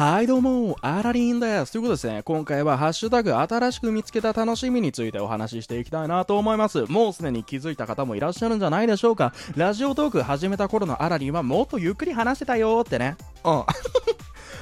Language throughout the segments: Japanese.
はいどうも、アラリンです。ということですね、今回はハッシュタグ新しく見つけた楽しみについてお話ししていきたいなと思います。もうすでに気づいた方もいらっしゃるんじゃないでしょうか。ラジオトーク始めた頃のアラリンはもっとゆっくり話してたよってね。うん。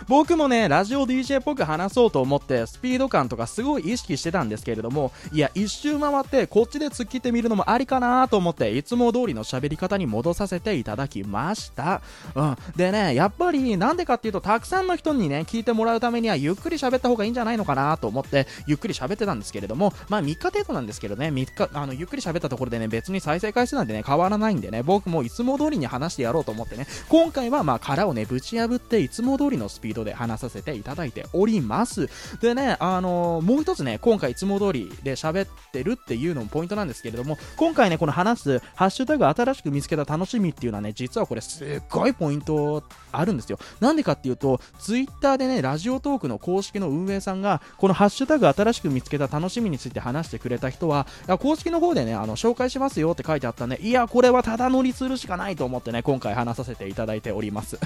僕もね、ラジオ DJ っぽく話そうと思って、スピード感とかすごい意識してたんですけれども、いや、一周回って、こっちで突っ切ってみるのもありかなと思って、いつも通りの喋り方に戻させていただきました。うん。でね、やっぱり、なんでかっていうと、たくさんの人にね、聞いてもらうためには、ゆっくり喋った方がいいんじゃないのかなと思って、ゆっくり喋ってたんですけれども、まあ、3日程度なんですけどね、3日、あの、ゆっくり喋ったところでね、別に再生回数なんてね、変わらないんでね、僕もいつも通りに話してやろうと思ってね、今回はまあ、殻をね、ぶち破って、いつも通りのスピードで話させていただいております。でね、あのー、もう一つね、今回いつも通りで喋ってるっていうのもポイントなんですけれども、今回ね、この話す、ハッシュタグ新しく見つけた楽しみっていうのはね、実はこれすっごいポイントあるんですよ。なんでかっていうと、ツイッターでね、ラジオトークの公式の運営さんが、このハッシュタグ新しく見つけた楽しみについて話してくれた人は、公式の方でね、あの、紹介しますよって書いてあったね、いや、これはただ乗りするしかないと思ってね、今回話させていただいております。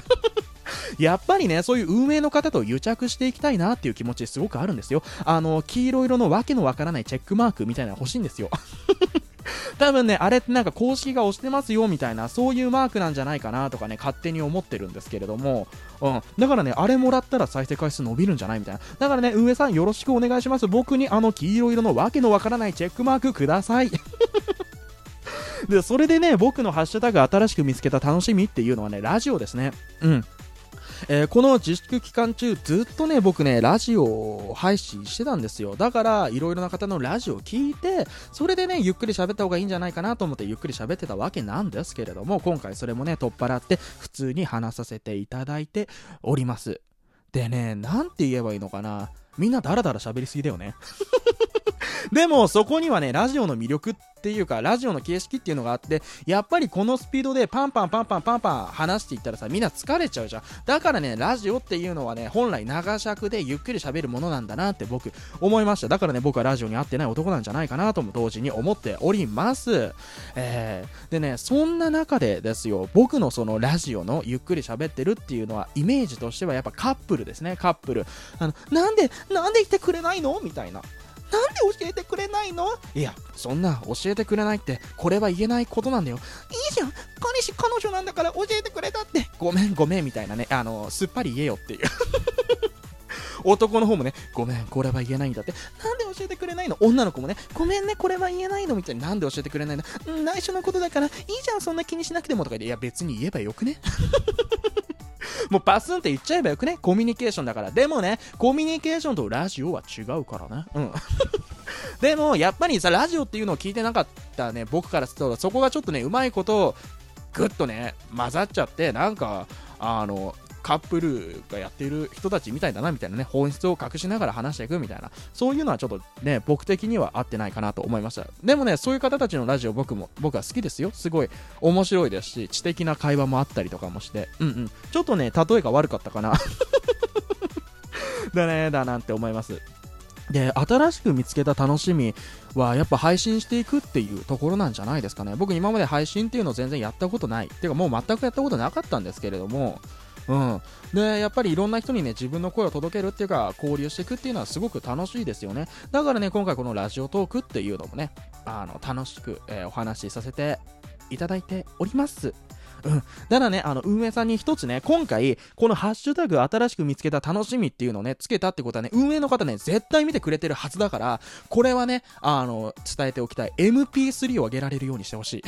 やっぱりね、そういう運営の方と癒着していきたいなっていう気持ちすごくあるんですよ。あの、黄色色のわけのわからないチェックマークみたいなの欲しいんですよ。多分ね、あれってなんか公式が押してますよみたいな、そういうマークなんじゃないかなとかね、勝手に思ってるんですけれども、うん。だからね、あれもらったら再生回数伸びるんじゃないみたいな。だからね、運営さんよろしくお願いします。僕にあの黄色色のわけのわからないチェックマークください。で、それでね、僕のハッシュタグ新しく見つけた楽しみっていうのはね、ラジオですね。うん。えー、この自粛期間中ずっとね、僕ね、ラジオを配信してたんですよ。だから、いろいろな方のラジオを聞いて、それでね、ゆっくり喋った方がいいんじゃないかなと思ってゆっくり喋ってたわけなんですけれども、今回それもね、取っ払って普通に話させていただいております。でね、なんて言えばいいのかな。みんなダラダラ喋りすぎだよね。でも、そこにはね、ラジオの魅力っていうか、ラジオの形式っていうのがあって、やっぱりこのスピードでパンパンパンパンパンパン話していったらさ、みんな疲れちゃうじゃん。だからね、ラジオっていうのはね、本来長尺でゆっくり喋るものなんだなって僕、思いました。だからね、僕はラジオに合ってない男なんじゃないかなとも同時に思っております。えー、でね、そんな中でですよ、僕のそのラジオのゆっくり喋ってるっていうのは、イメージとしてはやっぱカップルですね、カップル。あの、なんで、なんで言ってくれないの？みたいな。なんで教えてくれないの？いや、そんな教えてくれないって、これは言えないことなんだよ。いいじゃん彼氏彼女なんだから教えてくれたって。ごめんごめんみたいなね、あの、すっぱり言えよっていう 男の方もね、ごめん、これは言えないんだって。なんで教えてくれないの？女の子もね、ごめんね、これは言えないのみたいな。なんで教えてくれないの？内緒のことだから、いいじゃん、そんな気にしなくてもとか言って、いや、別に言えばよくね？もうパスンって言っちゃえばよくね？コミュニケーションだから。でもね、コミュニケーションとラジオは違うからね。うん。でも、やっぱりさ、ラジオっていうのを聞いてなかったね、僕からすると、そこがちょっとね、うまいこと、ぐっとね、混ざっちゃって、なんか、あの、カップルがやってる人たちみたいだなみたいなね、本質を隠しながら話していくみたいな、そういうのはちょっとね、僕的には合ってないかなと思いました。でもね、そういう方たちのラジオ僕も、僕は好きですよ。すごい面白いですし、知的な会話もあったりとかもして、うんうん。ちょっとね、例えが悪かったかな。だねだなんて思います。で、新しく見つけた楽しみはやっぱ配信していくっていうところなんじゃないですかね。僕今まで配信っていうの全然やったことない。っていうかもう全くやったことなかったんですけれども、うん。で、やっぱりいろんな人にね、自分の声を届けるっていうか、交流していくっていうのはすごく楽しいですよね。だからね、今回このラジオトークっていうのもね、あの、楽しく、えー、お話しさせていただいております。うん。だね、あの、運営さんに一つね、今回、このハッシュタグ新しく見つけた楽しみっていうのをね、つけたってことはね、運営の方ね、絶対見てくれてるはずだから、これはね、あの、伝えておきたい。MP3 を上げられるようにしてほしい。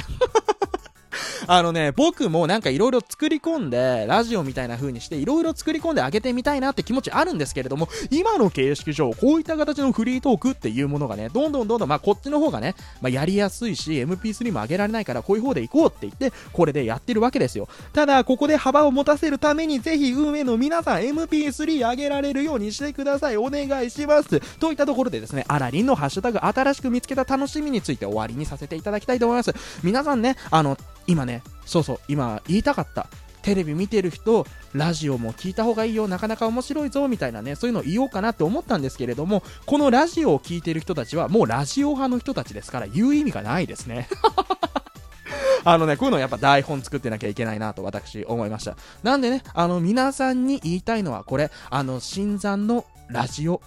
あのね、僕もなんかいろいろ作り込んで、ラジオみたいな風にして、いろいろ作り込んであげてみたいなって気持ちあるんですけれども、今の形式上、こういった形のフリートークっていうものがね、どんどんどんどん、まあこっちの方がね、まあやりやすいし、MP3 も上げられないから、こういう方で行こうって言って、これでやってるわけですよ。ただ、ここで幅を持たせるために、ぜひ運営の皆さん、MP3 上げられるようにしてください。お願いします。といったところでですね、あらりんのハッシュタグ、新しく見つけた楽しみについて終わりにさせていただきたいと思います。皆さんね、あの、今ね、そうそう、今言いたかった。テレビ見てる人、ラジオも聞いた方がいいよ、なかなか面白いぞ、みたいなね、そういうのを言おうかなって思ったんですけれども、このラジオを聞いてる人たちは、もうラジオ派の人たちですから、言う意味がないですね。あのね、こういうのやっぱ台本作ってなきゃいけないなと私思いました。なんでね、あの皆さんに言いたいのはこれ、あの、新参のラジオ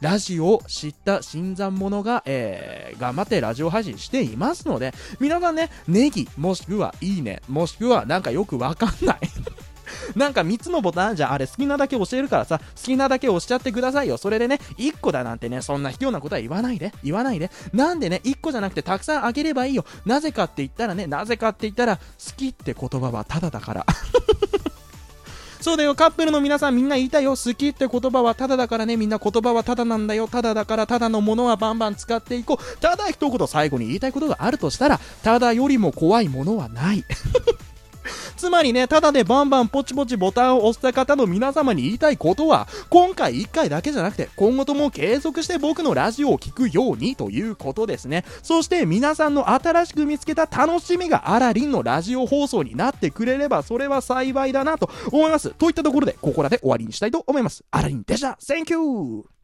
ラジオを知った新参者が、えー、頑張ってラジオ配信していますので、皆さんね、ネギ、もしくはいいね、もしくはなんかよくわかんない なんか3つのボタンじゃあれ好きなだけ教えるからさ、好きなだけ押しちゃってくださいよ。それでね、1個だなんてね、そんな卑怯なことは言わないで。言わないで。なんでね、1個じゃなくてたくさんあげればいいよ。なぜかって言ったらね、なぜかって言ったら、好きって言葉はただだから そうだよ、カップルの皆さんみんな言いたいよ。好きって言葉はただだからね。みんな言葉はただなんだよ。ただだから、ただのものはバンバン使っていこう。ただ一言最後に言いたいことがあるとしたら、ただよりも怖いものはない。つまりね、ただでバンバンポチポチボタンを押した方の皆様に言いたいことは、今回1回だけじゃなくて、今後とも継続して僕のラジオを聴くようにということですね。そして皆さんの新しく見つけた楽しみがアラリンのラジオ放送になってくれれば、それは幸いだなと思います。といったところで、ここらで終わりにしたいと思います。アラリンでした !Thank you!